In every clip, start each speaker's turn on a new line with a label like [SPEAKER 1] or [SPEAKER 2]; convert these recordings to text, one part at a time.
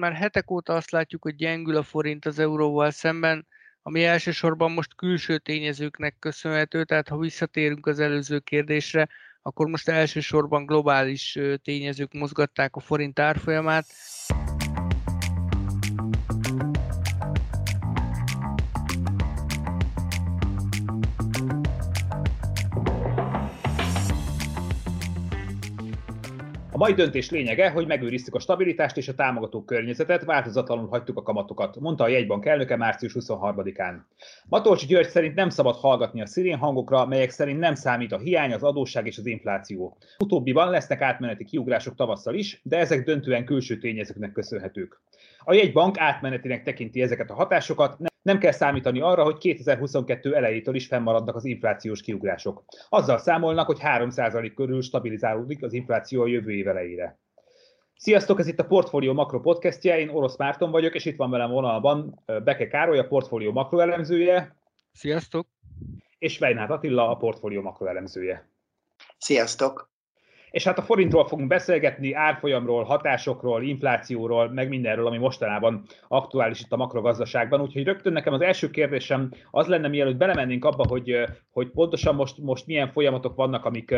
[SPEAKER 1] már hetek óta azt látjuk, hogy gyengül a forint az euróval szemben, ami elsősorban most külső tényezőknek köszönhető, tehát ha visszatérünk az előző kérdésre, akkor most elsősorban globális tényezők mozgatták a forint árfolyamát.
[SPEAKER 2] Mai döntés lényege, hogy megőriztük a stabilitást és a támogató környezetet, változatlanul hagytuk a kamatokat, mondta a jegybank elnöke március 23-án. Matolcsi György szerint nem szabad hallgatni a szirén hangokra, melyek szerint nem számít a hiány, az adósság és az infláció. Utóbbiban lesznek átmeneti kiugrások tavasszal is, de ezek döntően külső tényezőknek köszönhetők. A jegybank átmenetinek tekinti ezeket a hatásokat, nem kell számítani arra, hogy 2022 elejétől is fennmaradnak az inflációs kiugrások. Azzal számolnak, hogy 3% körül stabilizálódik az infláció a jövő év elejére. Sziasztok, ez itt a Portfolio Makro podcastje, én Orosz Márton vagyok, és itt van velem vonalban Beke Károly, a Portfolio Makro elemzője.
[SPEAKER 1] Sziasztok!
[SPEAKER 2] És Vejnát Attila, a Portfolio Makro elemzője.
[SPEAKER 3] Sziasztok!
[SPEAKER 2] És hát a forintról fogunk beszélgetni, árfolyamról, hatásokról, inflációról, meg mindenről, ami mostanában aktuális itt a makrogazdaságban. Úgyhogy rögtön nekem az első kérdésem az lenne, mielőtt belemennénk abba, hogy, hogy pontosan most, most milyen folyamatok vannak, amik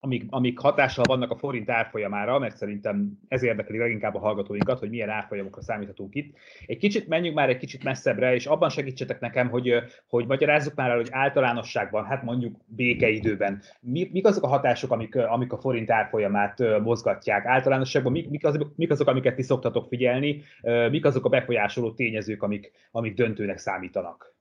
[SPEAKER 2] amik, amik hatással vannak a forint árfolyamára, mert szerintem ez érdekli leginkább a hallgatóinkat, hogy milyen árfolyamokra számíthatunk itt. Egy kicsit menjünk már egy kicsit messzebbre, és abban segítsetek nekem, hogy, hogy magyarázzuk már el, hogy általánosságban, hát mondjuk békeidőben, mik, mik azok a hatások, amik, amik a forint árfolyamát mozgatják. Általánosságban mik, mik, azok, mik azok, amiket ti szoktatok figyelni, mik azok a befolyásoló tényezők, amik, amik döntőnek számítanak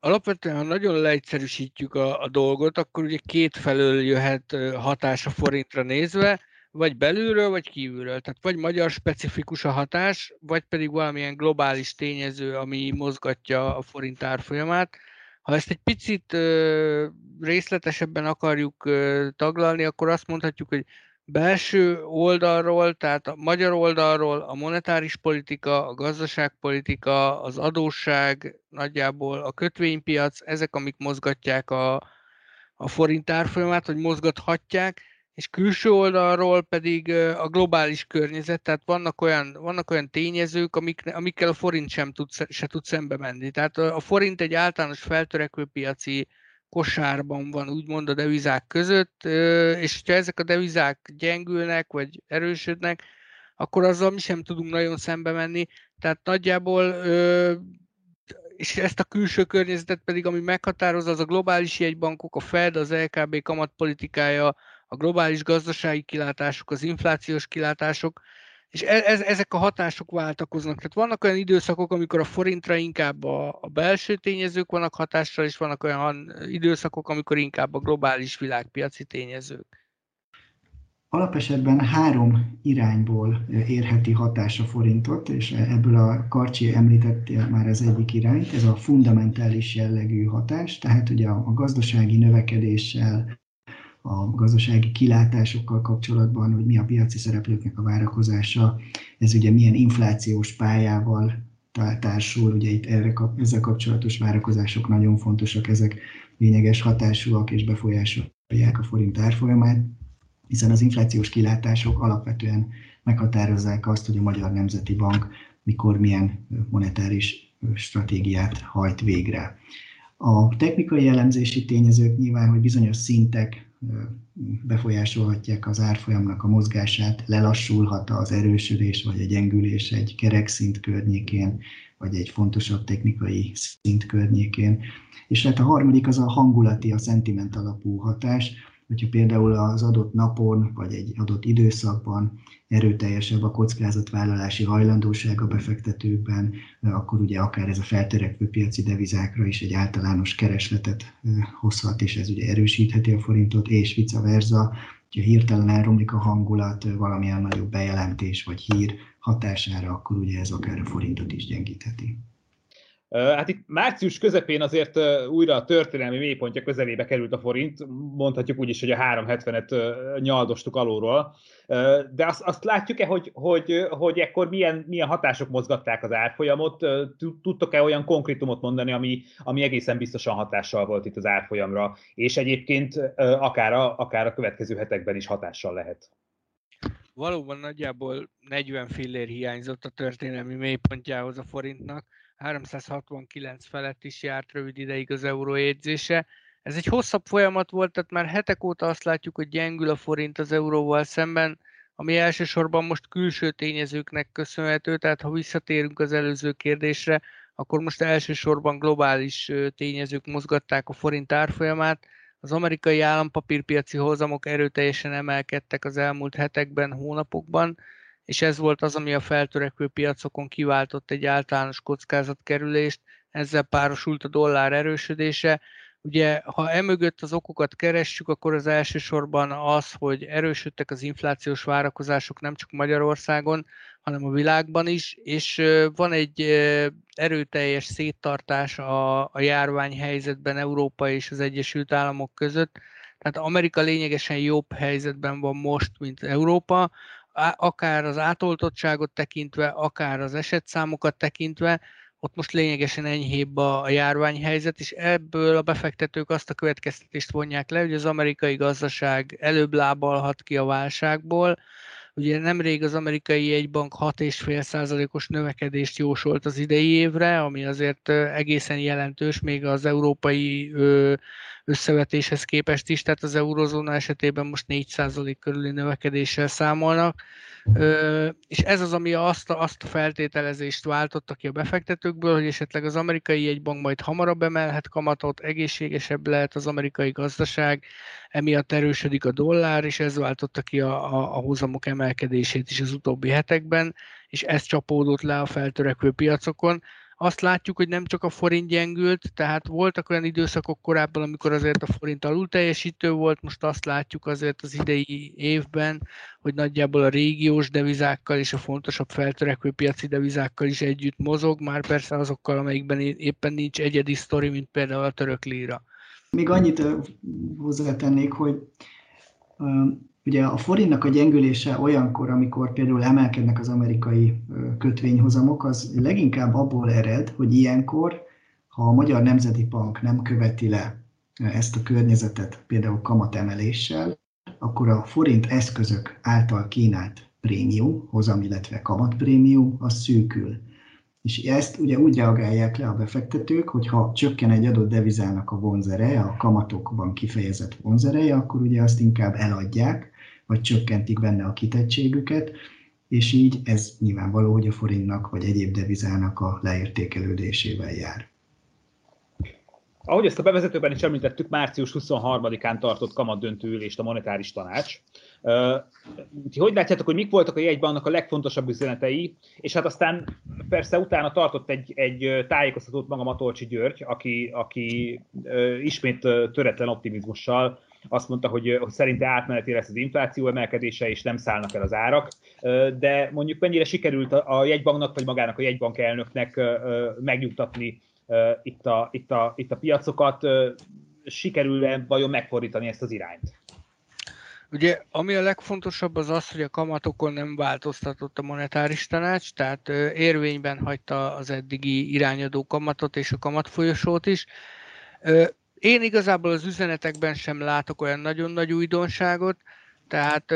[SPEAKER 1] alapvetően, ha nagyon leegyszerűsítjük a, a dolgot, akkor ugye két felől jöhet hatás a forintra nézve, vagy belülről, vagy kívülről. Tehát vagy magyar specifikus a hatás, vagy pedig valamilyen globális tényező, ami mozgatja a forint árfolyamát. Ha ezt egy picit részletesebben akarjuk taglalni, akkor azt mondhatjuk, hogy belső oldalról, tehát a magyar oldalról a monetáris politika, a gazdaságpolitika, az adósság, nagyjából a kötvénypiac, ezek, amik mozgatják a, a forint árfolyamát, hogy mozgathatják, és külső oldalról pedig a globális környezet, tehát vannak olyan, vannak olyan tényezők, amik, amikkel a forint sem tud, se tud szembe menni. Tehát a forint egy általános feltörekvő piaci kosárban van, úgymond a devizák között, és ha ezek a devizák gyengülnek, vagy erősödnek, akkor azzal mi sem tudunk nagyon szembe menni. Tehát nagyjából, és ezt a külső környezetet pedig, ami meghatározza, az a globális jegybankok, a Fed, az LKB kamatpolitikája, a globális gazdasági kilátások, az inflációs kilátások, és e, ez, ezek a hatások váltakoznak. Tehát vannak olyan időszakok, amikor a forintra inkább a, a belső tényezők vannak hatással, és vannak olyan időszakok, amikor inkább a globális világpiaci tényezők.
[SPEAKER 4] Alapesetben három irányból érheti hatás a forintot, és ebből a Karcsi említette már az egyik irányt, ez a fundamentális jellegű hatás, tehát ugye a gazdasági növekedéssel, a gazdasági kilátásokkal kapcsolatban, hogy mi a piaci szereplőknek a várakozása, ez ugye milyen inflációs pályával társul, ugye itt erre, ezzel kapcsolatos várakozások nagyon fontosak, ezek lényeges hatásúak és befolyásolják a forint árfolyamát, hiszen az inflációs kilátások alapvetően meghatározzák azt, hogy a Magyar Nemzeti Bank mikor milyen monetáris stratégiát hajt végre. A technikai elemzési tényezők nyilván, hogy bizonyos szintek befolyásolhatják az árfolyamnak a mozgását, lelassulhat az erősödés vagy a gyengülés egy kerekszint környékén, vagy egy fontosabb technikai szint környékén. És hát a harmadik az a hangulati, a szentiment alapú hatás, hogyha például az adott napon vagy egy adott időszakban erőteljesebb a kockázatvállalási hajlandóság a befektetőkben, akkor ugye akár ez a feltörekvő piaci devizákra is egy általános keresletet hozhat, és ez ugye erősítheti a forintot, és vice versa, hogyha hirtelen elromlik a hangulat, valamilyen nagyobb bejelentés vagy hír hatására, akkor ugye ez akár a forintot is gyengítheti.
[SPEAKER 2] Hát itt március közepén azért újra a történelmi mélypontja közelébe került a forint, mondhatjuk úgy is, hogy a 370-et nyaldostuk alulról, de azt, azt látjuk-e, hogy, hogy, hogy ekkor milyen, milyen hatások mozgatták az árfolyamot? Tudtok-e olyan konkrétumot mondani, ami, ami egészen biztosan hatással volt itt az árfolyamra, és egyébként akár a, akár a következő hetekben is hatással lehet?
[SPEAKER 1] valóban nagyjából 40 fillér hiányzott a történelmi mélypontjához a forintnak, 369 felett is járt rövid ideig az euró jegyzése. Ez egy hosszabb folyamat volt, tehát már hetek óta azt látjuk, hogy gyengül a forint az euróval szemben, ami elsősorban most külső tényezőknek köszönhető, tehát ha visszatérünk az előző kérdésre, akkor most elsősorban globális tényezők mozgatták a forint árfolyamát. Az amerikai állampapírpiaci hozamok erőteljesen emelkedtek az elmúlt hetekben, hónapokban, és ez volt az, ami a feltörekvő piacokon kiváltott egy általános kockázatkerülést, ezzel párosult a dollár erősödése, Ugye, ha emögött az okokat keressük, akkor az elsősorban az, hogy erősödtek az inflációs várakozások nem csak Magyarországon, hanem a világban is, és van egy erőteljes széttartás a, a járványhelyzetben Európa és az Egyesült Államok között. Tehát Amerika lényegesen jobb helyzetben van most, mint Európa, akár az átoltottságot tekintve, akár az esetszámokat tekintve, ott most lényegesen enyhébb a, járványhelyzet, és ebből a befektetők azt a következtetést vonják le, hogy az amerikai gazdaság előbb lábalhat ki a válságból. Ugye nemrég az amerikai jegybank 6,5%-os növekedést jósolt az idei évre, ami azért egészen jelentős, még az európai összevetéshez képest is, tehát az eurozóna esetében most 4% körüli növekedéssel számolnak. És ez az, ami azt a, azt a feltételezést váltotta ki a befektetőkből, hogy esetleg az amerikai egybank majd hamarabb emelhet kamatot, egészségesebb lehet az amerikai gazdaság, emiatt erősödik a dollár, és ez váltotta ki a, a, a hozamok emelkedését is az utóbbi hetekben, és ez csapódott le a feltörekvő piacokon azt látjuk, hogy nem csak a forint gyengült, tehát voltak olyan időszakok korábban, amikor azért a forint alul teljesítő volt, most azt látjuk azért az idei évben, hogy nagyjából a régiós devizákkal és a fontosabb feltörekvő piaci devizákkal is együtt mozog, már persze azokkal, amelyikben éppen nincs egyedi sztori, mint például a török líra.
[SPEAKER 4] Még annyit hozzátennék, hogy Ugye a forintnak a gyengülése olyankor, amikor például emelkednek az amerikai kötvényhozamok, az leginkább abból ered, hogy ilyenkor, ha a Magyar Nemzeti Bank nem követi le ezt a környezetet például kamatemeléssel, akkor a forint eszközök által kínált prémium, hozam, illetve kamatprémium, az szűkül. És ezt ugye úgy reagálják le a befektetők, hogy ha csökken egy adott devizának a vonzereje, a kamatokban kifejezett vonzereje, akkor ugye azt inkább eladják, vagy csökkentik benne a kitettségüket, és így ez nyilvánvaló, hogy a forintnak vagy egyéb devizának a leértékelődésével jár.
[SPEAKER 2] Ahogy ezt a bevezetőben is említettük, március 23-án tartott kamatdöntő ülést a monetáris tanács. Hogy látjátok, hogy mik voltak a jegybannak a legfontosabb üzenetei, és hát aztán persze utána tartott egy, egy tájékoztatót maga Matolcsi György, aki, aki ismét töretlen optimizmussal azt mondta, hogy, hogy szerinte átmeneti lesz az infláció emelkedése, és nem szállnak el az árak, de mondjuk mennyire sikerült a jegybanknak, vagy magának a jegybank elnöknek megnyugtatni itt a, itt a, itt a piacokat, sikerül-e vajon megfordítani ezt az irányt?
[SPEAKER 1] Ugye, ami a legfontosabb az az, hogy a kamatokon nem változtatott a monetáris tanács, tehát érvényben hagyta az eddigi irányadó kamatot és a kamatfolyosót is. Én igazából az üzenetekben sem látok olyan nagyon nagy újdonságot, tehát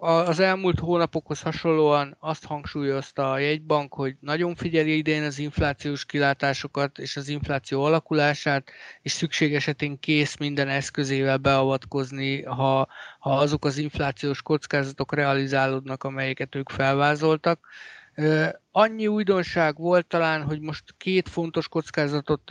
[SPEAKER 1] az elmúlt hónapokhoz hasonlóan azt hangsúlyozta a jegybank, hogy nagyon figyeli idén az inflációs kilátásokat és az infláció alakulását, és szükség esetén kész minden eszközével beavatkozni, ha, ha azok az inflációs kockázatok realizálódnak, amelyeket ők felvázoltak. Annyi újdonság volt talán, hogy most két fontos kockázatot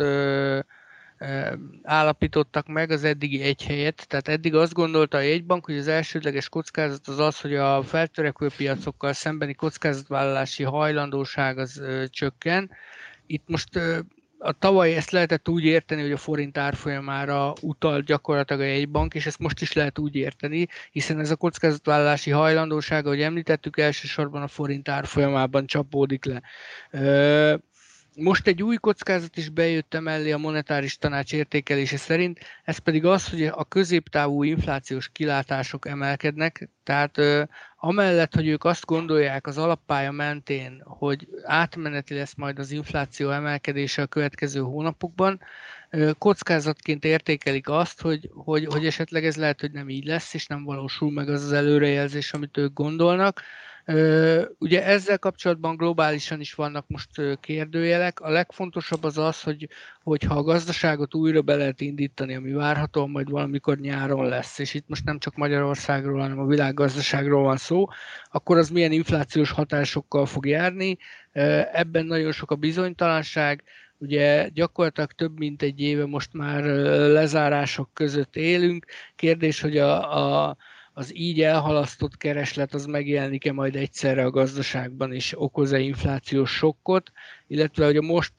[SPEAKER 1] állapítottak meg az eddigi egy helyet. Tehát eddig azt gondolta a jegybank, hogy az elsődleges kockázat az az, hogy a feltörekvő piacokkal szembeni kockázatvállalási hajlandóság az csökken. Itt most a tavaly ezt lehetett úgy érteni, hogy a forint árfolyamára utal gyakorlatilag a jegybank, és ezt most is lehet úgy érteni, hiszen ez a kockázatvállalási hajlandóság, ahogy említettük, elsősorban a forint árfolyamában csapódik le. Ö, most egy új kockázat is bejött mellé a monetáris tanács értékelése szerint, ez pedig az, hogy a középtávú inflációs kilátások emelkednek, tehát ö, amellett, hogy ők azt gondolják az alappálya mentén, hogy átmeneti lesz majd az infláció emelkedése a következő hónapokban, kockázatként értékelik azt, hogy, hogy, hogy esetleg ez lehet, hogy nem így lesz, és nem valósul meg az az előrejelzés, amit ők gondolnak. Ugye ezzel kapcsolatban globálisan is vannak most kérdőjelek. A legfontosabb az az, hogy, hogyha a gazdaságot újra be lehet indítani, ami várhatóan majd valamikor nyáron lesz, és itt most nem csak Magyarországról, hanem a világgazdaságról van szó, akkor az milyen inflációs hatásokkal fog járni. Ebben nagyon sok a bizonytalanság, Ugye gyakorlatilag több mint egy éve most már lezárások között élünk. Kérdés, hogy a, a az így elhalasztott kereslet az megjelenik-e majd egyszerre a gazdaságban, és okoz-e inflációs sokkot, illetve hogy a most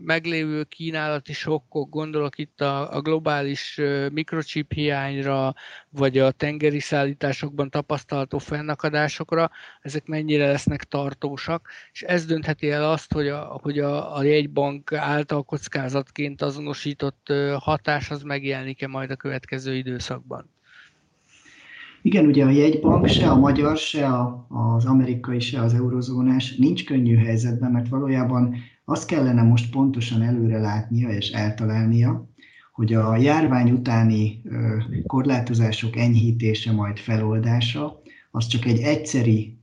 [SPEAKER 1] meglévő kínálati sokkok, gondolok itt a, a globális mikrochip hiányra, vagy a tengeri szállításokban tapasztalható fennakadásokra, ezek mennyire lesznek tartósak, és ez döntheti el azt, hogy a, hogy a, a jegybank által kockázatként azonosított hatás az megjelenik-e majd a következő időszakban.
[SPEAKER 4] Igen, ugye a jegybank se a magyar, se a, az amerikai, se az eurozónás nincs könnyű helyzetben, mert valójában azt kellene most pontosan előre látnia és eltalálnia, hogy a járvány utáni korlátozások enyhítése, majd feloldása, az csak egy egyszeri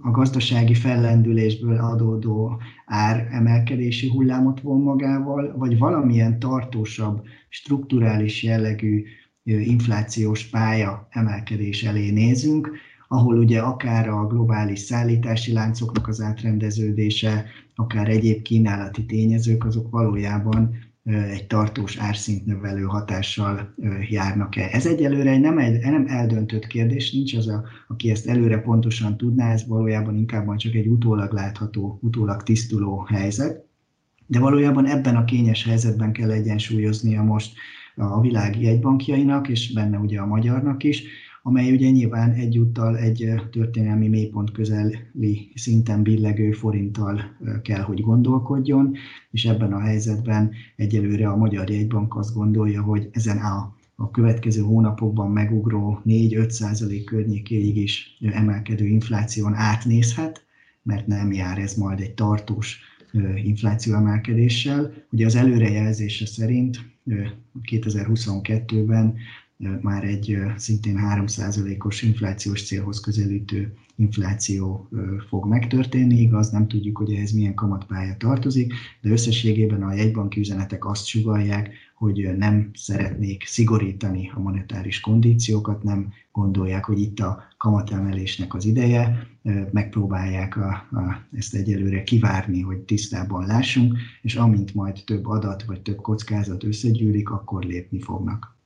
[SPEAKER 4] a gazdasági fellendülésből adódó áremelkedési hullámot von magával, vagy valamilyen tartósabb, strukturális jellegű inflációs pálya emelkedés elé nézünk, ahol ugye akár a globális szállítási láncoknak az átrendeződése, akár egyéb kínálati tényezők, azok valójában egy tartós árszintnövelő hatással járnak-e. Ez egyelőre nem, egy, nem eldöntött kérdés, nincs az, a, aki ezt előre pontosan tudná, ez valójában inkább csak egy utólag látható, utólag tisztuló helyzet. De valójában ebben a kényes helyzetben kell egyensúlyoznia most a világ jegybankjainak, és benne ugye a magyarnak is, amely ugye nyilván egyúttal egy történelmi mélypont közeli szinten billegő forinttal kell, hogy gondolkodjon, és ebben a helyzetben egyelőre a Magyar Jegybank azt gondolja, hogy ezen a a következő hónapokban megugró 4-5 százalék környékéig is emelkedő infláción átnézhet, mert nem jár ez majd egy tartós infláció emelkedéssel. Ugye az előrejelzése szerint 2022-ben már egy szintén 3%-os inflációs célhoz közelítő infláció fog megtörténni. Igaz, nem tudjuk, hogy ehhez milyen kamatpálya tartozik, de összességében a jegybanki üzenetek azt sugalják, hogy nem szeretnék szigorítani a monetáris kondíciókat, nem gondolják, hogy itt a kamatemelésnek az ideje, megpróbálják a, a, ezt egyelőre kivárni, hogy tisztában lássunk, és amint majd több adat vagy több kockázat összegyűlik, akkor lépni fognak.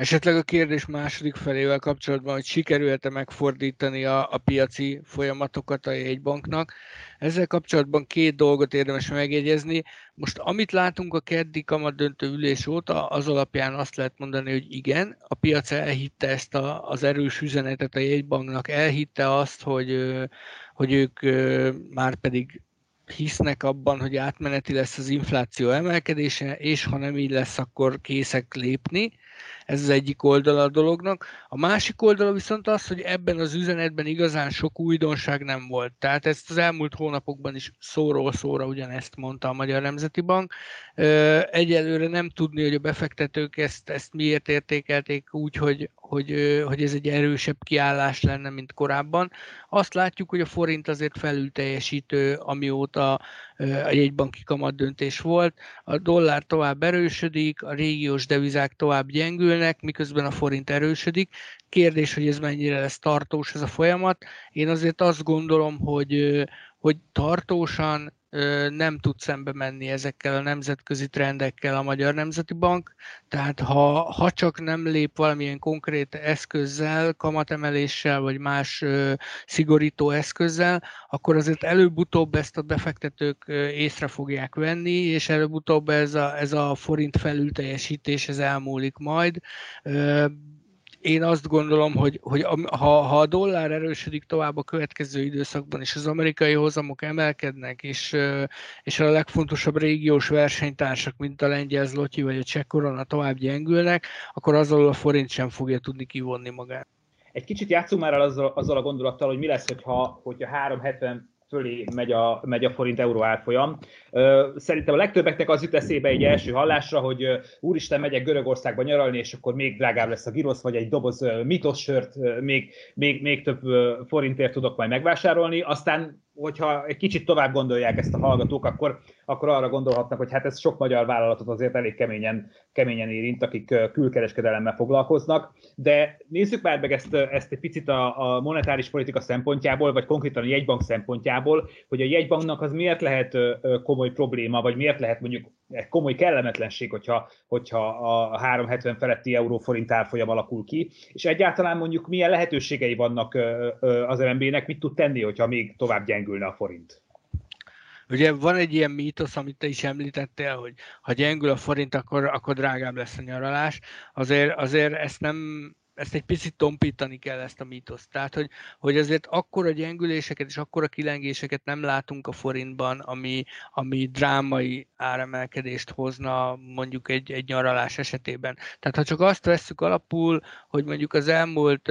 [SPEAKER 1] Esetleg a kérdés második felével kapcsolatban, hogy sikerült-e megfordítani a, a piaci folyamatokat a jegybanknak. Ezzel kapcsolatban két dolgot érdemes megjegyezni. Most amit látunk a keddi kamat döntő ülés óta, az alapján azt lehet mondani, hogy igen, a piac elhitte ezt a, az erős üzenetet a jegybanknak, elhitte azt, hogy, hogy ők már pedig hisznek abban, hogy átmeneti lesz az infláció emelkedése, és ha nem így lesz, akkor készek lépni. Ez az egyik oldala a dolognak. A másik oldala viszont az, hogy ebben az üzenetben igazán sok újdonság nem volt. Tehát ezt az elmúlt hónapokban is szóról szóra ugyanezt mondta a Magyar Nemzeti Bank. Egyelőre nem tudni, hogy a befektetők ezt, ezt miért értékelték úgy, hogy, hogy, hogy ez egy erősebb kiállás lenne, mint korábban. Azt látjuk, hogy a forint azért felül teljesítő, amióta a jegybanki kamat döntés volt. A dollár tovább erősödik, a régiós devizák tovább gyengülnek, miközben a forint erősödik. Kérdés, hogy ez mennyire lesz tartós ez a folyamat. Én azért azt gondolom, hogy, hogy tartósan nem tud szembe menni ezekkel a nemzetközi trendekkel a Magyar Nemzeti Bank, tehát ha, ha csak nem lép valamilyen konkrét eszközzel, kamatemeléssel vagy más szigorító eszközzel, akkor azért előbb-utóbb ezt a befektetők észre fogják venni, és előbb-utóbb ez a, ez a forint felülteljesítés ez elmúlik majd én azt gondolom, hogy, hogy ha, ha a dollár erősödik tovább a következő időszakban, és az amerikai hozamok emelkednek, és, és a legfontosabb régiós versenytársak, mint a lengyel zloty vagy a cseh korona tovább gyengülnek, akkor azzal a forint sem fogja tudni kivonni magát.
[SPEAKER 2] Egy kicsit játszunk már azzal, azzal a gondolattal, hogy mi lesz, hogyha, hogyha 370 fölé megy a, megy a forint euró árfolyam. Szerintem a legtöbbeknek az jut eszébe egy első hallásra, hogy úristen, megyek Görögországba nyaralni, és akkor még drágább lesz a girosz, vagy egy doboz mitossört még, még, még több forintért tudok majd megvásárolni. Aztán hogyha egy kicsit tovább gondolják ezt a hallgatók, akkor, akkor arra gondolhatnak, hogy hát ez sok magyar vállalatot azért elég keményen, keményen érint, akik külkereskedelemmel foglalkoznak. De nézzük már meg ezt, ezt egy picit a, a monetáris politika szempontjából, vagy konkrétan a jegybank szempontjából, hogy a jegybanknak az miért lehet komoly probléma, vagy miért lehet mondjuk egy komoly kellemetlenség, hogyha, hogyha a 370 feletti euróforint árfolyam alakul ki, és egyáltalán mondjuk milyen lehetőségei vannak az MNB-nek, mit tud tenni, hogyha még tovább gyengülne a forint?
[SPEAKER 1] Ugye van egy ilyen mítosz, amit te is említettél, hogy ha gyengül a forint, akkor, akkor drágább lesz a nyaralás. Azért, azért ezt nem, ezt egy picit tompítani kell ezt a mítoszt. Tehát, hogy, hogy azért akkora gyengüléseket és akkora kilengéseket nem látunk a forintban, ami, ami drámai áremelkedést hozna mondjuk egy, egy nyaralás esetében. Tehát ha csak azt vesszük alapul, hogy mondjuk az elmúlt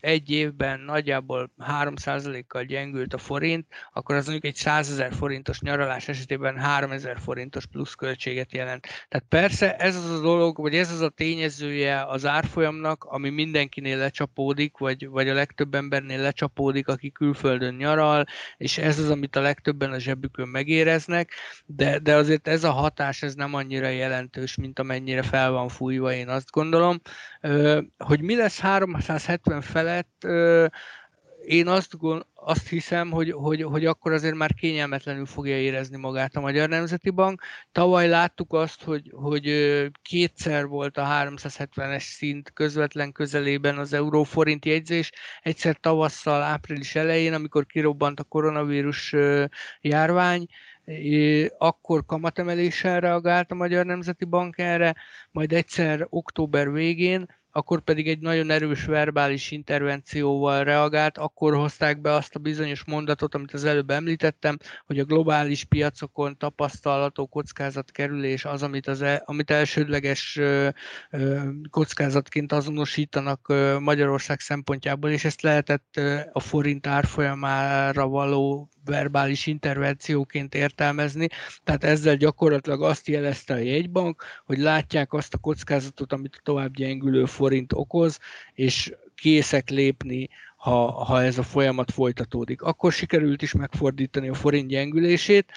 [SPEAKER 1] egy évben nagyjából 3%-kal gyengült a forint, akkor az mondjuk egy 100 ezer forintos nyaralás esetében 3000 forintos plusz költséget jelent. Tehát persze ez az a dolog, vagy ez az a tényezője az árfolyamnak, ami mindenkinél lecsapódik, vagy, vagy a legtöbb embernél lecsapódik, aki külföldön nyaral, és ez az, amit a legtöbben a zsebükön megéreznek, de, de azért ez a hatás ez nem annyira jelentős, mint amennyire fel van fújva, én azt gondolom. Hogy mi lesz 370 felett, én azt, azt hiszem, hogy, hogy, hogy akkor azért már kényelmetlenül fogja érezni magát a Magyar Nemzeti Bank. Tavaly láttuk azt, hogy, hogy kétszer volt a 370-es szint közvetlen közelében az euróforint jegyzés, egyszer tavasszal, április elején, amikor kirobbant a koronavírus járvány, akkor kamatemeléssel reagált a Magyar Nemzeti Bank erre, majd egyszer október végén, akkor pedig egy nagyon erős verbális intervencióval reagált, akkor hozták be azt a bizonyos mondatot, amit az előbb említettem, hogy a globális piacokon tapasztalható kockázatkerülés az, amit, az el, amit elsődleges kockázatként azonosítanak Magyarország szempontjából, és ezt lehetett a forint árfolyamára való verbális intervencióként értelmezni, tehát ezzel gyakorlatilag azt jelezte a jegybank, hogy látják azt a kockázatot, amit a tovább gyengülő forint okoz, és készek lépni ha, ha ez a folyamat folytatódik. Akkor sikerült is megfordítani a forint gyengülését,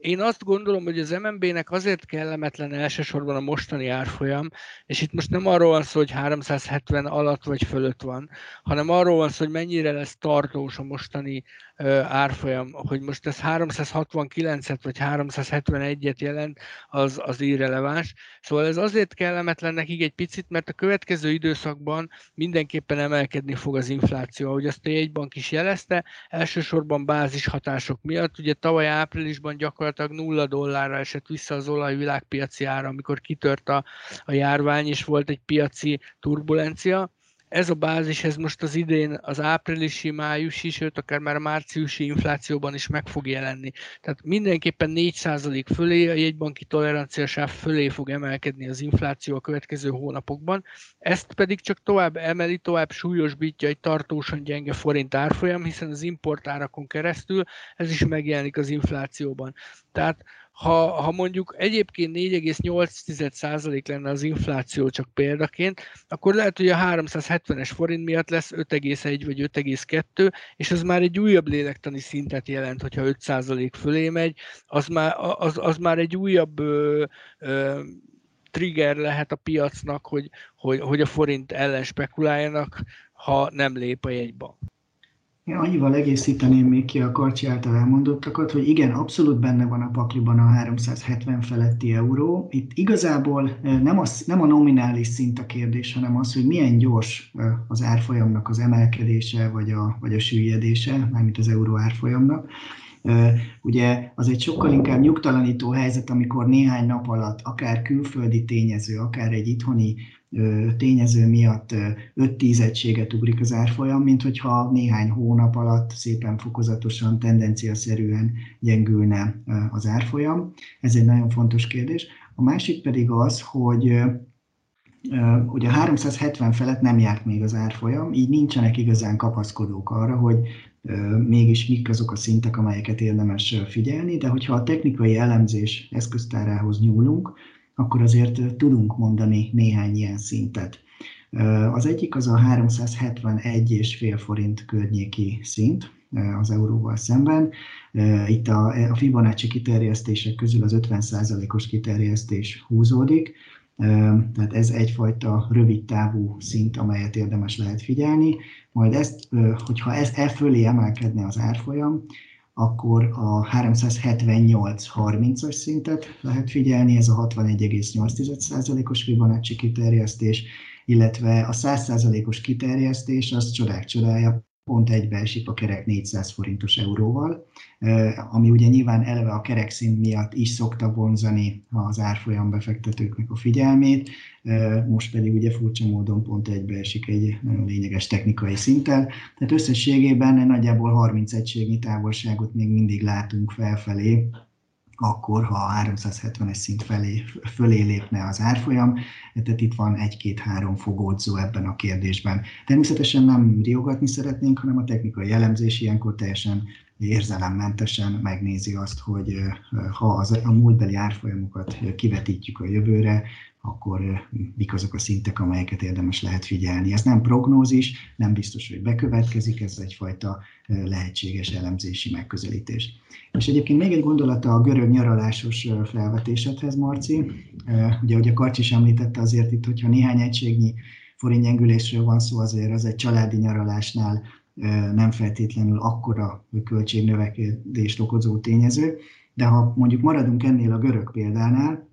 [SPEAKER 1] én azt gondolom, hogy az MNB-nek azért kellemetlen elsősorban a mostani árfolyam, és itt most nem arról van szó, hogy 370 alatt vagy fölött van, hanem arról van szó, hogy mennyire lesz tartós a mostani árfolyam, hogy most ez 369-et vagy 371-et jelent, az, az irreleváns. Szóval ez azért kellemetlen nekik egy picit, mert a következő időszakban mindenképpen emelkedni fog az infláció, ahogy azt a jegybank is jelezte, elsősorban bázis hatások miatt. Ugye tavaly áprilisban gyakorlatilag nulla dollárra esett vissza az olaj világpiaci ára, amikor kitört a, a járvány, és volt egy piaci turbulencia ez a bázis, ez most az idén az áprilisi, májusi, sőt akár már a márciusi inflációban is meg fog jelenni. Tehát mindenképpen 4% fölé, a jegybanki toleranciasáv fölé fog emelkedni az infláció a következő hónapokban. Ezt pedig csak tovább emeli, tovább súlyosbítja egy tartósan gyenge forint árfolyam, hiszen az importárakon keresztül ez is megjelenik az inflációban. Tehát ha, ha mondjuk egyébként 4,8% lenne az infláció csak példaként, akkor lehet, hogy a 370-es forint miatt lesz 5,1 vagy 5,2, és ez már egy újabb lélektani szintet jelent, hogyha 5% fölé megy, az már, az, az már egy újabb ö, ö, trigger lehet a piacnak, hogy, hogy, hogy a forint ellen spekuláljanak, ha nem lép a jegybank.
[SPEAKER 4] Én annyival egészíteném még ki a Karcsi által elmondottakat, hogy igen, abszolút benne van a pakliban a 370 feletti euró. Itt igazából nem, az, nem a nominális szint a kérdés, hanem az, hogy milyen gyors az árfolyamnak az emelkedése, vagy a, vagy a süllyedése, mármint az euró árfolyamnak. Ugye az egy sokkal inkább nyugtalanító helyzet, amikor néhány nap alatt akár külföldi tényező, akár egy itthoni tényező miatt 5-10 egységet ugrik az árfolyam, mint hogyha néhány hónap alatt szépen fokozatosan, tendenciaszerűen gyengülne az árfolyam. Ez egy nagyon fontos kérdés. A másik pedig az, hogy ugye 370 felett nem járt még az árfolyam, így nincsenek igazán kapaszkodók arra, hogy mégis mik azok a szintek, amelyeket érdemes figyelni, de hogyha a technikai elemzés eszköztárához nyúlunk, akkor azért tudunk mondani néhány ilyen szintet. Az egyik az a 371,5 forint környéki szint az euróval szemben. Itt a, Fibonacci kiterjesztések közül az 50%-os kiterjesztés húzódik, tehát ez egyfajta rövid távú szint, amelyet érdemes lehet figyelni. Majd ezt, hogyha ez e fölé emelkedne az árfolyam, akkor a 378-30-as szintet lehet figyelni, ez a 61,8%-os Fibonacci kiterjesztés, illetve a 100%-os kiterjesztés az csodák csodája, pont egybeesik a kerek 400 forintos euróval, ami ugye nyilván eleve a kerekszín miatt is szokta vonzani az árfolyam befektetőknek a figyelmét, most pedig ugye furcsa módon pont egybeesik egy lényeges technikai szinten. Tehát összességében nagyjából 30 egységnyi távolságot még mindig látunk felfelé, akkor, ha a 370-es szint felé, fölé lépne az árfolyam, tehát itt van egy-két-három fogódzó ebben a kérdésben. Természetesen nem riogatni szeretnénk, hanem a technikai elemzés ilyenkor teljesen érzelemmentesen megnézi azt, hogy ha az, a múltbeli árfolyamokat kivetítjük a jövőre, akkor mik azok a szintek, amelyeket érdemes lehet figyelni. Ez nem prognózis, nem biztos, hogy bekövetkezik, ez egyfajta lehetséges elemzési megközelítés. És egyébként még egy gondolata a görög nyaralásos felvetésedhez, Marci. Ugye, ugye Karcs is említette azért itt, hogyha néhány egységnyi forint gyengülésről van szó, azért az egy családi nyaralásnál nem feltétlenül akkora költségnövekedést okozó tényező, de ha mondjuk maradunk ennél a görög példánál,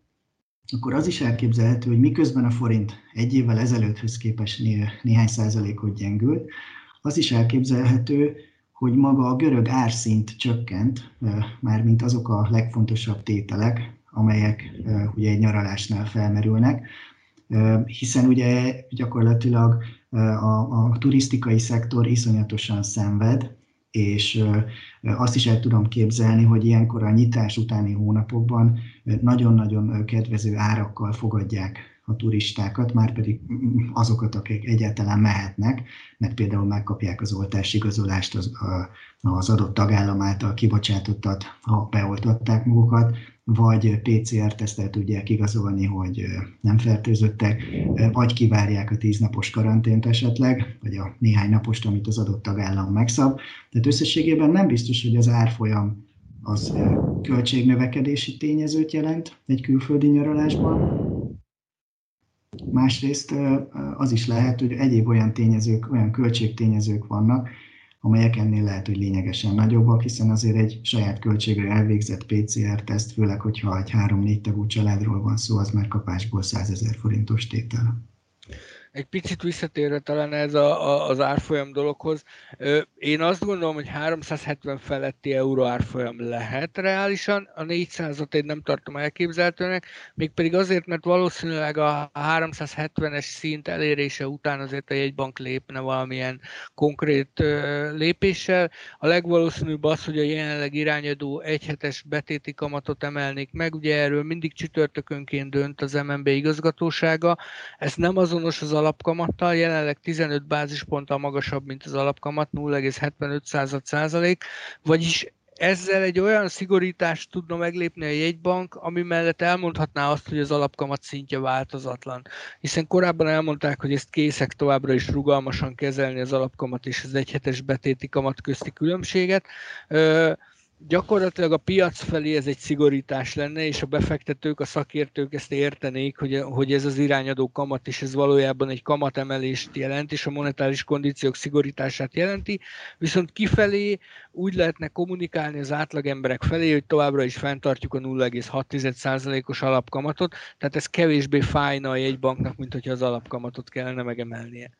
[SPEAKER 4] akkor az is elképzelhető, hogy miközben a forint egy évvel ezelőtthöz képest né- néhány százalékot gyengült, az is elképzelhető, hogy maga a görög árszint csökkent, mármint azok a legfontosabb tételek, amelyek ugye egy nyaralásnál felmerülnek, hiszen ugye gyakorlatilag a, a turisztikai szektor iszonyatosan szenved, és azt is el tudom képzelni, hogy ilyenkor a nyitás utáni hónapokban nagyon-nagyon kedvező árakkal fogadják a turistákat, már pedig azokat, akik egyáltalán mehetnek, mert például megkapják az oltási igazolást az, az adott tagállam által kibocsátottat, ha beoltatták magukat, vagy PCR-tesztel tudják igazolni, hogy nem fertőzöttek, vagy kivárják a tíznapos karantént esetleg, vagy a néhány napost, amit az adott tagállam megszab. Tehát összességében nem biztos, hogy az árfolyam az költségnövekedési tényezőt jelent egy külföldi nyaralásban. Másrészt az is lehet, hogy egyéb olyan tényezők, olyan költségtényezők vannak, amelyek ennél lehet, hogy lényegesen nagyobbak, hiszen azért egy saját költségre elvégzett PCR-teszt, főleg, hogyha egy három-négy tagú családról van szó, az már kapásból 100 ezer forintos tétel
[SPEAKER 1] egy picit visszatérve talán ez a, a, az árfolyam dologhoz. Én azt gondolom, hogy 370 feletti euró árfolyam lehet reálisan, a 400-at én nem tartom elképzelhetőnek, mégpedig azért, mert valószínűleg a 370-es szint elérése után azért a jegybank lépne valamilyen konkrét lépéssel. A legvalószínűbb az, hogy a jelenleg irányadó egyhetes betéti kamatot emelnék meg, ugye erről mindig csütörtökönként dönt az MNB igazgatósága. Ez nem azonos az alapkamattal, jelenleg 15 bázisponttal magasabb, mint az alapkamat, 0,75 százalék, vagyis ezzel egy olyan szigorítást tudna meglépni a jegybank, ami mellett elmondhatná azt, hogy az alapkamat szintje változatlan. Hiszen korábban elmondták, hogy ezt készek továbbra is rugalmasan kezelni az alapkamat és az egyhetes betéti kamat közti különbséget gyakorlatilag a piac felé ez egy szigorítás lenne, és a befektetők, a szakértők ezt értenék, hogy, hogy ez az irányadó kamat, és ez valójában egy kamatemelést jelent, és a monetáris kondíciók szigorítását jelenti, viszont kifelé úgy lehetne kommunikálni az átlag emberek felé, hogy továbbra is fenntartjuk a 0,6%-os alapkamatot, tehát ez kevésbé fájna a jegybanknak, mint hogyha az alapkamatot kellene megemelnie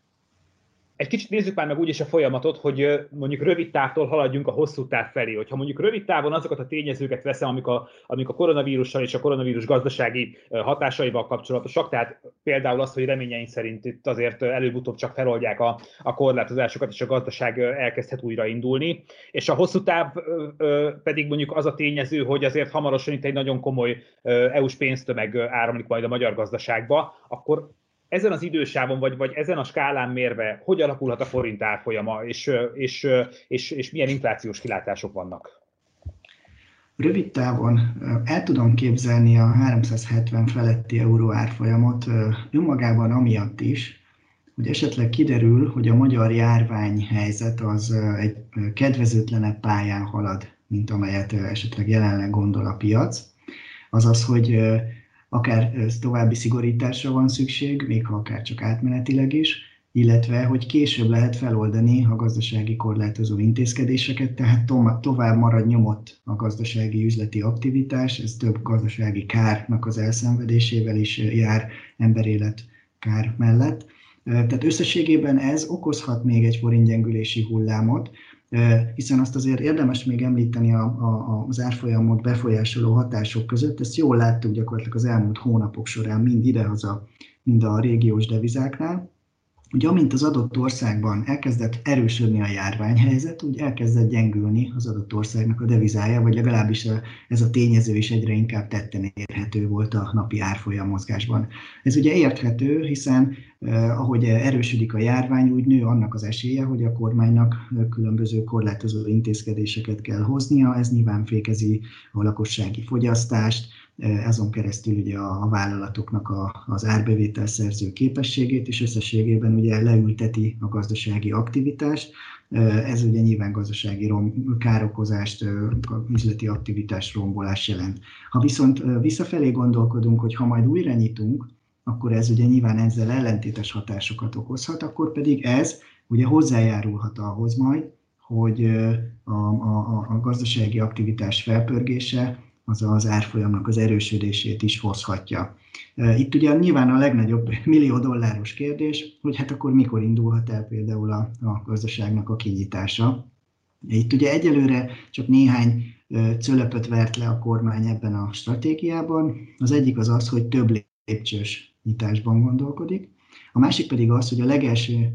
[SPEAKER 2] egy kicsit nézzük már meg úgy is a folyamatot, hogy mondjuk rövid távtól haladjunk a hosszú táv felé. Hogyha mondjuk rövid távon azokat a tényezőket veszem, amik a, amik a koronavírussal és a koronavírus gazdasági hatásaival kapcsolatosak, tehát például az, hogy reményeink szerint itt azért előbb-utóbb csak feloldják a, a korlátozásokat, és a gazdaság elkezdhet újraindulni. És a hosszú táv pedig mondjuk az a tényező, hogy azért hamarosan itt egy nagyon komoly EU-s pénztömeg áramlik majd a magyar gazdaságba, akkor ezen az idősávon, vagy, vagy ezen a skálán mérve, hogy alakulhat a forint árfolyama, és, és, és, és milyen inflációs kilátások vannak?
[SPEAKER 4] Rövid távon el tudom képzelni a 370 feletti euró árfolyamot önmagában amiatt is, hogy esetleg kiderül, hogy a magyar járványhelyzet az egy kedvezőtlenebb pályán halad, mint amelyet esetleg jelenleg gondol a piac. Azaz, hogy akár további szigorításra van szükség, még ha akár csak átmenetileg is, illetve hogy később lehet feloldani a gazdasági korlátozó intézkedéseket, tehát tovább marad nyomott a gazdasági üzleti aktivitás, ez több gazdasági kárnak az elszenvedésével is jár emberélet kár mellett. Tehát összességében ez okozhat még egy forintgyengülési hullámot, hiszen azt azért érdemes még említeni a, a, az árfolyamot befolyásoló hatások között. Ezt jól láttuk gyakorlatilag az elmúlt hónapok során, mind idehaza, mind a régiós devizáknál hogy amint az adott országban elkezdett erősödni a járványhelyzet, úgy elkezdett gyengülni az adott országnak a devizája, vagy legalábbis ez a tényező is egyre inkább tetten érhető volt a napi árfolyam mozgásban. Ez ugye érthető, hiszen ahogy erősödik a járvány, úgy nő annak az esélye, hogy a kormánynak különböző korlátozó intézkedéseket kell hoznia, ez nyilván fékezi a lakossági fogyasztást, azon keresztül ugye a, vállalatoknak a, az árbevétel szerző képességét, és összességében ugye leülteti a gazdasági aktivitást. Ez ugye nyilván gazdasági rom, károkozást, üzleti aktivitás rombolás jelent. Ha viszont visszafelé gondolkodunk, hogy ha majd újra nyitunk, akkor ez ugye nyilván ezzel ellentétes hatásokat okozhat, akkor pedig ez ugye hozzájárulhat ahhoz majd, hogy a, a, a gazdasági aktivitás felpörgése az az árfolyamnak az erősödését is hozhatja. Itt ugye nyilván a legnagyobb millió dolláros kérdés, hogy hát akkor mikor indulhat el például a, a gazdaságnak a kinyitása. Itt ugye egyelőre csak néhány cölöpöt vert le a kormány ebben a stratégiában. Az egyik az az, hogy több lépcsős nyitásban gondolkodik. A másik pedig az, hogy a legelső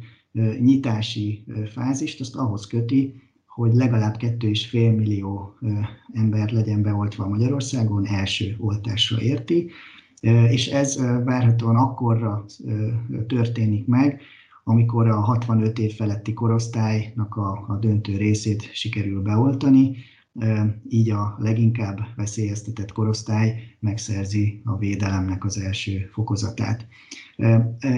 [SPEAKER 4] nyitási fázist azt ahhoz köti, hogy legalább 2,5 millió ember legyen beoltva Magyarországon, első oltásra érti, és ez várhatóan akkorra történik meg, amikor a 65 év feletti korosztálynak a, a döntő részét sikerül beoltani, így a leginkább veszélyeztetett korosztály megszerzi a védelemnek az első fokozatát.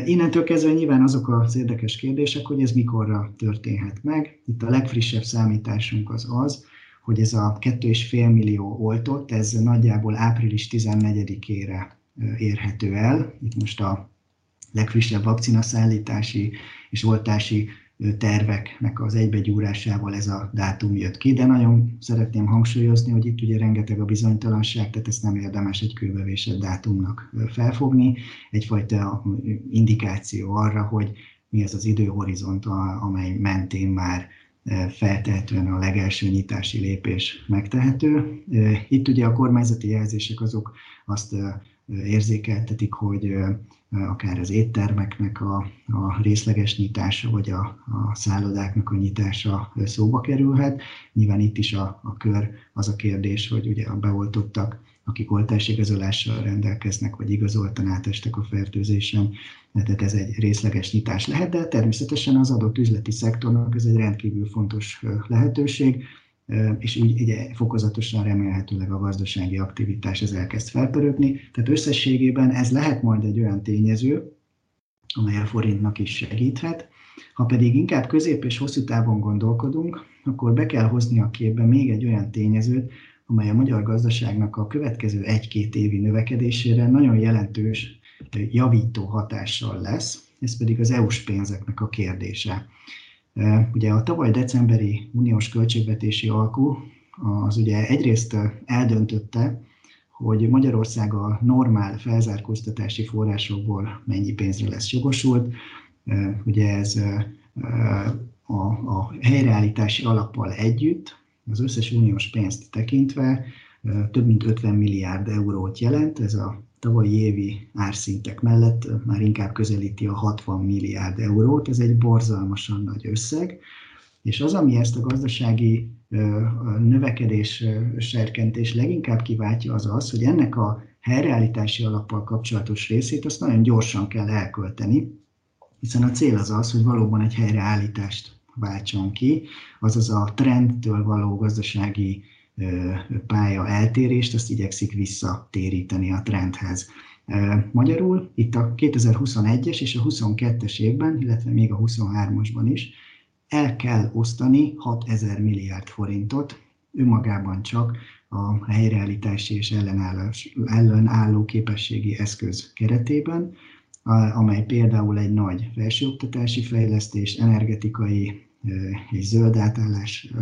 [SPEAKER 4] Innentől kezdve nyilván azok az érdekes kérdések, hogy ez mikorra történhet meg. Itt a legfrissebb számításunk az az, hogy ez a 2,5 millió oltott, ez nagyjából április 14-ére érhető el. Itt most a legfrissebb vakcinaszállítási és oltási terveknek az egybegyúrásával ez a dátum jött ki, de nagyon szeretném hangsúlyozni, hogy itt ugye rengeteg a bizonytalanság, tehát ezt nem érdemes egy kőbevésett dátumnak felfogni, egyfajta indikáció arra, hogy mi az az időhorizont, amely mentén már feltehetően a legelső nyitási lépés megtehető. Itt ugye a kormányzati jelzések azok azt érzékeltetik, hogy akár az éttermeknek a, a részleges nyitása, vagy a, a szállodáknak a nyitása szóba kerülhet. Nyilván itt is a, a kör az a kérdés, hogy ugye a beoltottak, akik oltásigazolással rendelkeznek, vagy igazoltan átestek a fertőzésen, tehát ez egy részleges nyitás lehet, de természetesen az adott üzleti szektornak ez egy rendkívül fontos lehetőség, és így ugye fokozatosan remélhetőleg a gazdasági aktivitás ez elkezd felpörögni. Tehát összességében ez lehet majd egy olyan tényező, amely a forintnak is segíthet. Ha pedig inkább közép és hosszú távon gondolkodunk, akkor be kell hozni a képbe még egy olyan tényezőt, amely a magyar gazdaságnak a következő egy-két évi növekedésére nagyon jelentős javító hatással lesz, ez pedig az EU-s pénzeknek a kérdése. Ugye a tavaly decemberi uniós költségvetési alkú az ugye egyrészt eldöntötte, hogy Magyarország a normál felzárkóztatási forrásokból mennyi pénzre lesz jogosult. Ugye ez a, a helyreállítási alappal együtt, az összes uniós pénzt tekintve több mint 50 milliárd eurót jelent, ez a tavalyi évi árszintek mellett már inkább közelíti a 60 milliárd eurót, ez egy borzalmasan nagy összeg, és az, ami ezt a gazdasági növekedés serkentés leginkább kiváltja, az az, hogy ennek a helyreállítási alappal kapcsolatos részét azt nagyon gyorsan kell elkölteni, hiszen a cél az az, hogy valóban egy helyreállítást váltson ki, azaz a trendtől való gazdasági pálya eltérést, azt igyekszik visszatéríteni a trendhez. Magyarul itt a 2021-es és a 22-es évben, illetve még a 23-asban is el kell osztani 6000 milliárd forintot önmagában csak a helyreállítási és ellenálló képességi eszköz keretében, amely például egy nagy felsőoktatási fejlesztés, energetikai és zöld átállás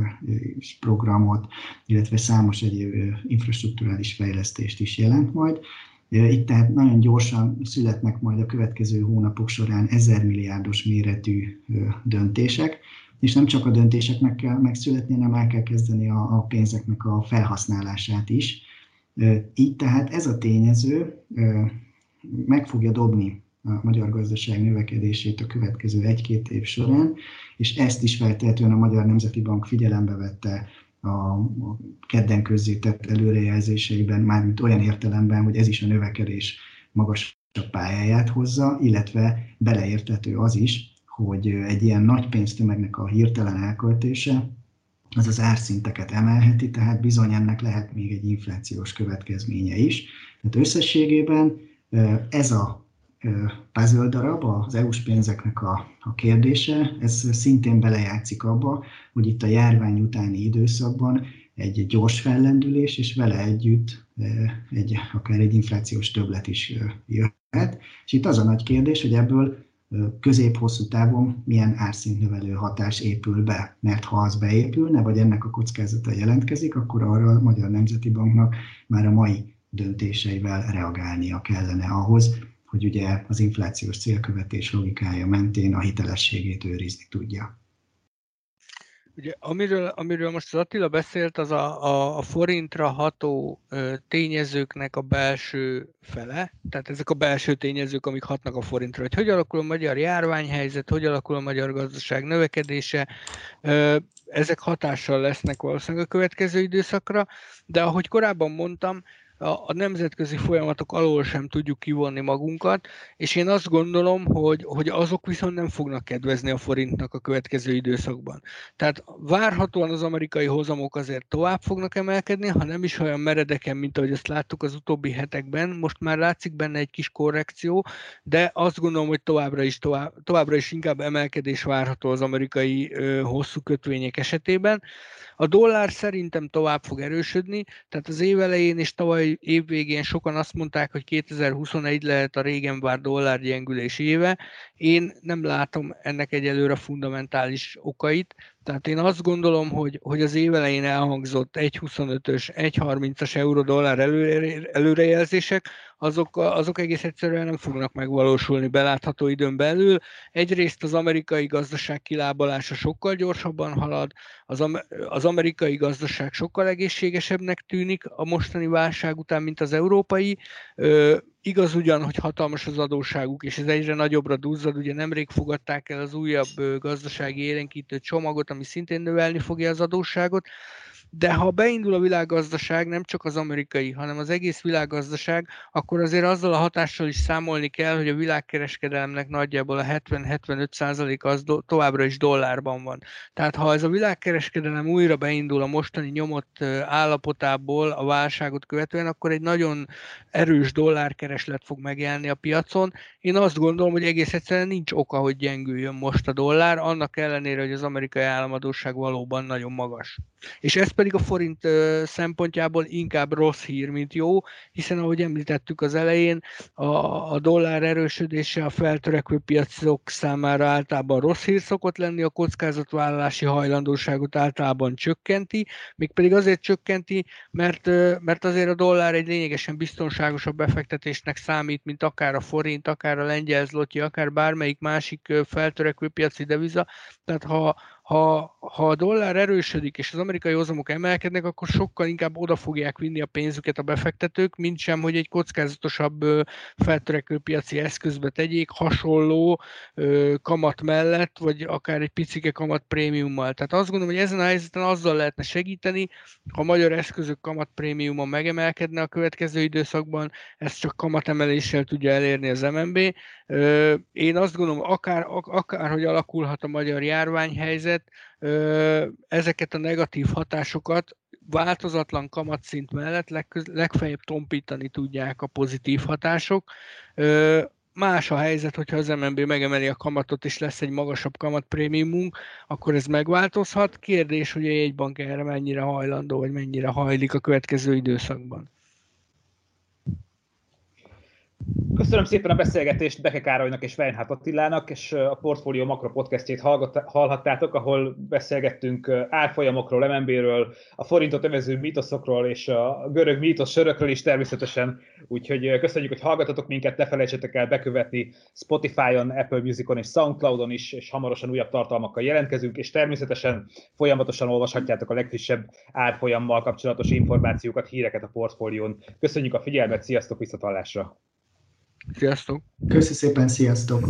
[SPEAKER 4] programot, illetve számos egyéb infrastruktúrális fejlesztést is jelent majd. Itt tehát nagyon gyorsan születnek majd a következő hónapok során ezer milliárdos méretű döntések, és nem csak a döntéseknek kell megszületni, hanem el kell kezdeni a, a pénzeknek a felhasználását is. Így tehát ez a tényező meg fogja dobni a magyar gazdaság növekedését a következő egy-két év során, és ezt is feltétlenül a Magyar Nemzeti Bank figyelembe vette a kedden közzétett előrejelzéseiben, mármint olyan értelemben, hogy ez is a növekedés magasabb pályáját hozza, illetve beleértető az is, hogy egy ilyen nagy pénztömegnek a hirtelen elköltése az az árszinteket emelheti, tehát bizony ennek lehet még egy inflációs következménye is. Tehát összességében ez a puzzle darab, az EU-s pénzeknek a, a kérdése, ez szintén belejátszik abba, hogy itt a járvány utáni időszakban egy gyors fellendülés, és vele együtt egy, akár egy inflációs többlet is jöhet. És itt az a nagy kérdés, hogy ebből közép-hosszú távon milyen árszintnövelő hatás épül be. Mert ha az beépülne, vagy ennek a kockázata jelentkezik, akkor arra a Magyar Nemzeti Banknak már a mai döntéseivel reagálnia kellene ahhoz, hogy ugye az inflációs célkövetés logikája mentén a hitelességét őrizni tudja.
[SPEAKER 1] Ugye, amiről, amiről most az Attila beszélt, az a, a, a forintra ható tényezőknek a belső fele, tehát ezek a belső tényezők, amik hatnak a forintra, hogy hogy alakul a magyar járványhelyzet, hogy alakul a magyar gazdaság növekedése, ezek hatással lesznek valószínűleg a következő időszakra, de ahogy korábban mondtam, a, nemzetközi folyamatok alól sem tudjuk kivonni magunkat, és én azt gondolom, hogy, hogy azok viszont nem fognak kedvezni a forintnak a következő időszakban. Tehát várhatóan az amerikai hozamok azért tovább fognak emelkedni, ha nem is olyan meredeken, mint ahogy ezt láttuk az utóbbi hetekben. Most már látszik benne egy kis korrekció, de azt gondolom, hogy továbbra is, tovább, továbbra is inkább emelkedés várható az amerikai ö, hosszú kötvények esetében. A dollár szerintem tovább fog erősödni, tehát az év elején és tavaly év végén sokan azt mondták, hogy 2021 lehet a régen vár dollár gyengülés éve. Én nem látom ennek egyelőre fundamentális okait, tehát én azt gondolom, hogy, hogy az év elején elhangzott 1.25-ös, 1.30-as euró-dollár előre, előrejelzések, azok, azok egész egyszerűen nem fognak megvalósulni belátható időn belül. Egyrészt az amerikai gazdaság kilábalása sokkal gyorsabban halad, az, amerikai gazdaság sokkal egészségesebbnek tűnik a mostani válság után, mint az európai. Igaz ugyan, hogy hatalmas az adóságuk, és ez egyre nagyobbra duzzad, ugye nemrég fogadták el az újabb gazdasági élénkítő csomagot, ami szintén növelni fogja az adósságot, de ha beindul a világgazdaság, nem csak az amerikai, hanem az egész világgazdaság, akkor azért azzal a hatással is számolni kell, hogy a világkereskedelemnek nagyjából a 70-75% az do- továbbra is dollárban van. Tehát ha ez a világkereskedelem újra beindul a mostani nyomott állapotából a válságot követően, akkor egy nagyon erős dollárkereslet fog megjelenni a piacon. Én azt gondolom, hogy egész egyszerűen nincs oka, hogy gyengüljön most a dollár, annak ellenére, hogy az amerikai államadóság valóban nagyon magas. És ez pedig a forint szempontjából inkább rossz hír, mint jó, hiszen ahogy említettük az elején, a, a dollár erősödése a feltörekvő piacok számára általában rossz hír szokott lenni, a kockázatvállalási hajlandóságot általában csökkenti, mégpedig azért csökkenti, mert, mert azért a dollár egy lényegesen biztonságosabb befektetésnek számít, mint akár a forint, akár a lengyel zloty, akár bármelyik másik feltörekvő piaci deviza. Tehát ha, ha, ha a dollár erősödik és az amerikai hozamok emelkednek, akkor sokkal inkább oda fogják vinni a pénzüket a befektetők, mint sem, hogy egy kockázatosabb feltörekvő piaci eszközbe tegyék hasonló kamat mellett, vagy akár egy picike kamat prémiummal. Tehát azt gondolom, hogy ezen a helyzeten azzal lehetne segíteni, ha a magyar eszközök kamat prémiuma megemelkedne a következő időszakban, ezt csak kamatemeléssel tudja elérni az MNB. Én azt gondolom, akár, akár hogy alakulhat a magyar járványhelyzet, ezeket a negatív hatásokat változatlan kamatszint mellett legfeljebb tompítani tudják a pozitív hatások. Más a helyzet, hogyha az MNB megemeli a kamatot, és lesz egy magasabb kamatprémiumunk, akkor ez megváltozhat. Kérdés, hogy a jegybank erre mennyire hajlandó, vagy mennyire hajlik a következő időszakban.
[SPEAKER 2] Köszönöm szépen a beszélgetést Beke Károlynak és Weinhardt Attilának, és a Portfolio Makro podcastjét hallhattátok, ahol beszélgettünk árfolyamokról, MNB-ről, a forintot övező mítoszokról és a görög mítosz sörökről is természetesen. Úgyhogy köszönjük, hogy hallgatotok minket, ne felejtsetek el bekövetni Spotify-on, Apple Music-on és Soundcloud-on is, és hamarosan újabb tartalmakkal jelentkezünk, és természetesen folyamatosan olvashatjátok a legfrissebb árfolyammal kapcsolatos információkat, híreket a portfólión. Köszönjük a figyelmet, sziasztok, visszatallásra!
[SPEAKER 1] Sziasztok!
[SPEAKER 4] Köszi szépen, sziasztok!